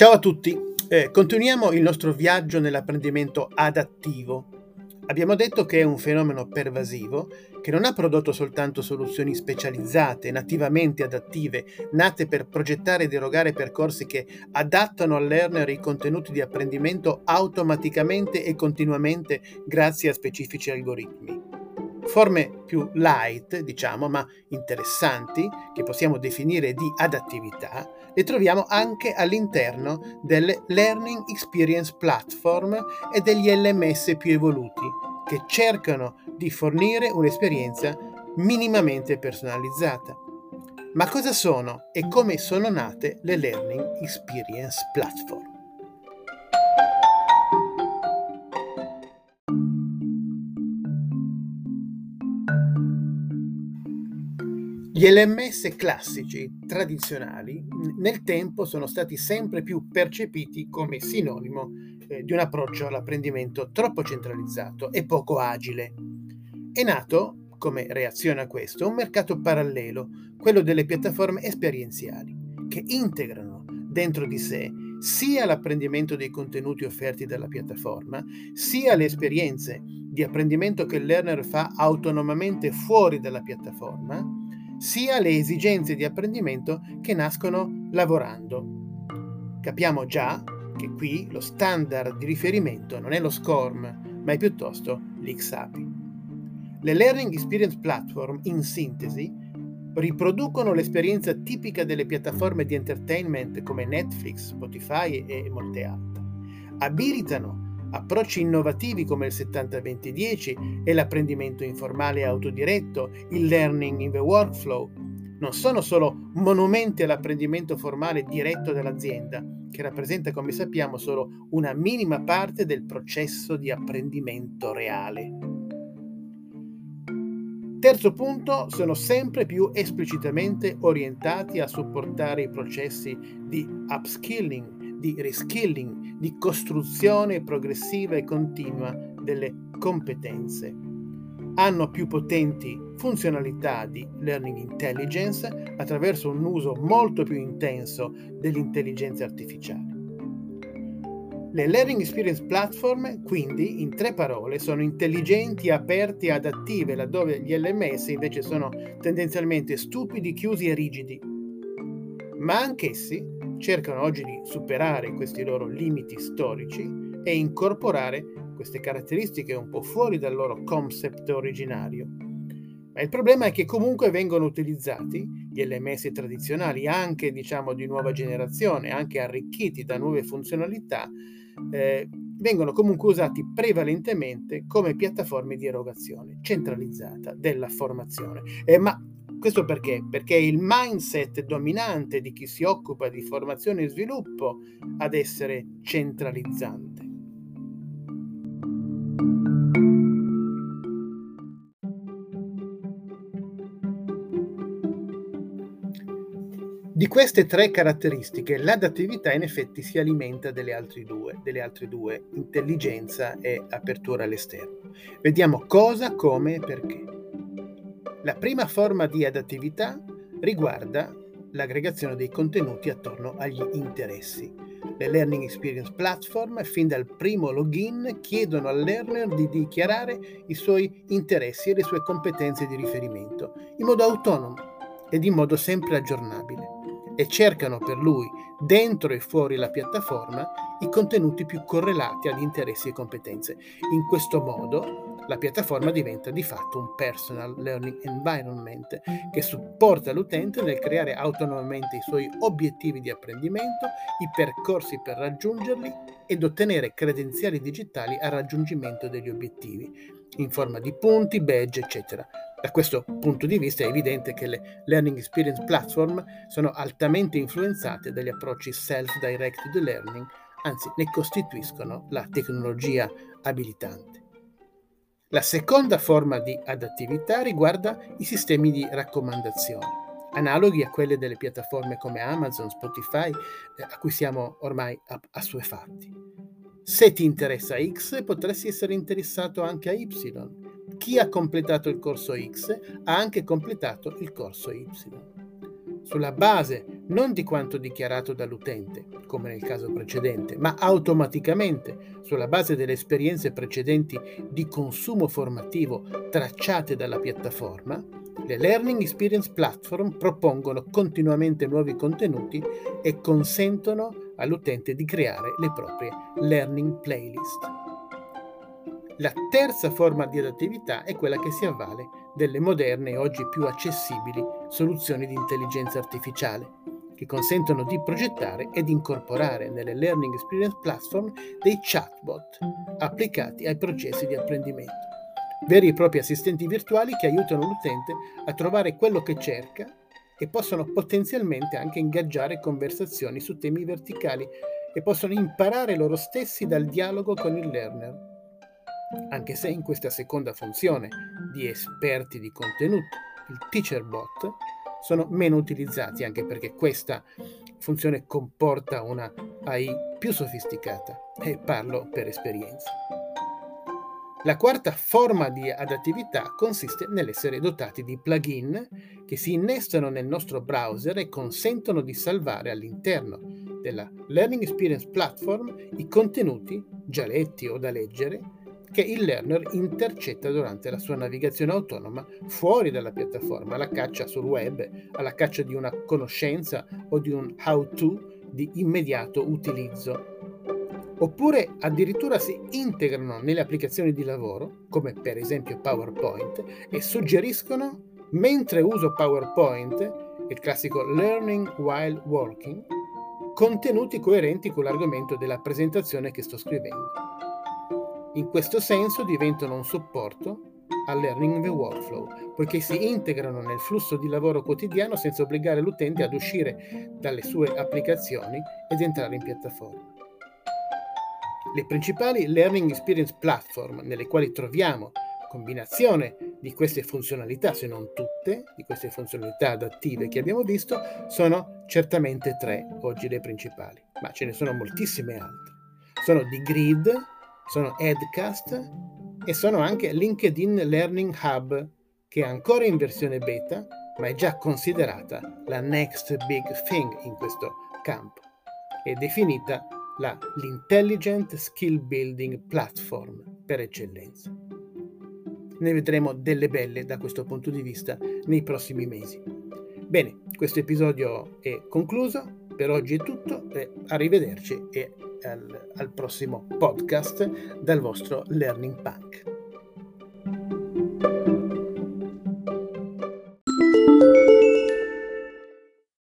Ciao a tutti, eh, continuiamo il nostro viaggio nell'apprendimento adattivo. Abbiamo detto che è un fenomeno pervasivo che non ha prodotto soltanto soluzioni specializzate, nativamente adattive, nate per progettare ed erogare percorsi che adattano al learner i contenuti di apprendimento automaticamente e continuamente grazie a specifici algoritmi. Forme più light, diciamo, ma interessanti, che possiamo definire di adattività, le troviamo anche all'interno delle Learning Experience Platform e degli LMS più evoluti, che cercano di fornire un'esperienza minimamente personalizzata. Ma cosa sono e come sono nate le Learning Experience Platform? Gli LMS classici, tradizionali, nel tempo sono stati sempre più percepiti come sinonimo eh, di un approccio all'apprendimento troppo centralizzato e poco agile. È nato, come reazione a questo, un mercato parallelo, quello delle piattaforme esperienziali, che integrano dentro di sé sia l'apprendimento dei contenuti offerti dalla piattaforma, sia le esperienze di apprendimento che il learner fa autonomamente fuori dalla piattaforma, sia le esigenze di apprendimento che nascono lavorando. Capiamo già che qui lo standard di riferimento non è lo SCORM, ma è piuttosto l'XAPI. Le Learning Experience Platform, in sintesi, riproducono l'esperienza tipica delle piattaforme di entertainment come Netflix, Spotify e molte altre. Abilitano Approcci innovativi come il 70-20-10 e l'apprendimento informale autodiretto, il learning in the workflow, non sono solo monumenti all'apprendimento formale diretto dell'azienda, che rappresenta, come sappiamo, solo una minima parte del processo di apprendimento reale. Terzo punto, sono sempre più esplicitamente orientati a supportare i processi di upskilling, di reskilling, di costruzione progressiva e continua delle competenze. Hanno più potenti funzionalità di learning intelligence attraverso un uso molto più intenso dell'intelligenza artificiale. Le Learning Experience Platform, quindi, in tre parole, sono intelligenti, aperti e adattive, laddove gli LMS invece sono tendenzialmente stupidi, chiusi e rigidi. Ma anch'essi cercano oggi di superare questi loro limiti storici e incorporare queste caratteristiche un po' fuori dal loro concept originario. Ma il problema è che comunque vengono utilizzati gli LMS tradizionali, anche diciamo di nuova generazione, anche arricchiti da nuove funzionalità, eh, vengono comunque usati prevalentemente come piattaforme di erogazione centralizzata della formazione. Eh, ma questo perché? Perché è il mindset dominante di chi si occupa di formazione e sviluppo ad essere centralizzante. Di queste tre caratteristiche, l'adattività in effetti si alimenta delle altre due, delle altre due intelligenza e apertura all'esterno. Vediamo cosa, come e perché. La prima forma di adattività riguarda l'aggregazione dei contenuti attorno agli interessi. Le Learning Experience Platform, fin dal primo login, chiedono al learner di dichiarare i suoi interessi e le sue competenze di riferimento, in modo autonomo ed in modo sempre aggiornabile, e cercano per lui, dentro e fuori la piattaforma, i contenuti più correlati ad interessi e competenze. In questo modo la piattaforma diventa di fatto un personal learning environment che supporta l'utente nel creare autonomamente i suoi obiettivi di apprendimento, i percorsi per raggiungerli ed ottenere credenziali digitali al raggiungimento degli obiettivi in forma di punti, badge, eccetera. Da questo punto di vista è evidente che le Learning Experience Platform sono altamente influenzate dagli approcci self-directed learning, anzi ne costituiscono la tecnologia abilitante. La seconda forma di adattività riguarda i sistemi di raccomandazione, analoghi a quelle delle piattaforme come Amazon, Spotify, eh, a cui siamo ormai assuefatti. Se ti interessa X, potresti essere interessato anche a Y. Chi ha completato il corso X ha anche completato il corso Y. Sulla base non di quanto dichiarato dall'utente, come nel caso precedente, ma automaticamente sulla base delle esperienze precedenti di consumo formativo tracciate dalla piattaforma, le Learning Experience Platform propongono continuamente nuovi contenuti e consentono all'utente di creare le proprie learning playlist. La terza forma di adattività è quella che si avvale delle moderne e oggi più accessibili soluzioni di intelligenza artificiale, che consentono di progettare ed incorporare nelle Learning Experience Platform dei chatbot applicati ai processi di apprendimento, veri e propri assistenti virtuali che aiutano l'utente a trovare quello che cerca e possono potenzialmente anche ingaggiare conversazioni su temi verticali e possono imparare loro stessi dal dialogo con il learner. Anche se in questa seconda funzione di esperti di contenuto, il teacher bot, sono meno utilizzati anche perché questa funzione comporta una AI più sofisticata e parlo per esperienza. La quarta forma di adattività consiste nell'essere dotati di plugin che si innestano nel nostro browser e consentono di salvare all'interno della Learning Experience Platform i contenuti già letti o da leggere che il learner intercetta durante la sua navigazione autonoma fuori dalla piattaforma, alla caccia sul web, alla caccia di una conoscenza o di un how-to di immediato utilizzo. Oppure addirittura si integrano nelle applicazioni di lavoro, come per esempio PowerPoint, e suggeriscono, mentre uso PowerPoint, il classico Learning While Working, contenuti coerenti con l'argomento della presentazione che sto scrivendo. In questo senso diventano un supporto al learning the workflow, poiché si integrano nel flusso di lavoro quotidiano senza obbligare l'utente ad uscire dalle sue applicazioni ed entrare in piattaforma. Le principali Learning Experience Platform nelle quali troviamo combinazione di queste funzionalità, se non tutte, di queste funzionalità adattive che abbiamo visto, sono certamente tre oggi le principali, ma ce ne sono moltissime altre. Sono di grid, sono Edcast e sono anche LinkedIn Learning Hub, che è ancora in versione beta, ma è già considerata la next big thing in questo campo. È definita la, l'Intelligent Skill Building Platform per eccellenza. Ne vedremo delle belle da questo punto di vista nei prossimi mesi. Bene, questo episodio è concluso, per oggi è tutto, e arrivederci e al, al prossimo podcast dal vostro Learning Punk.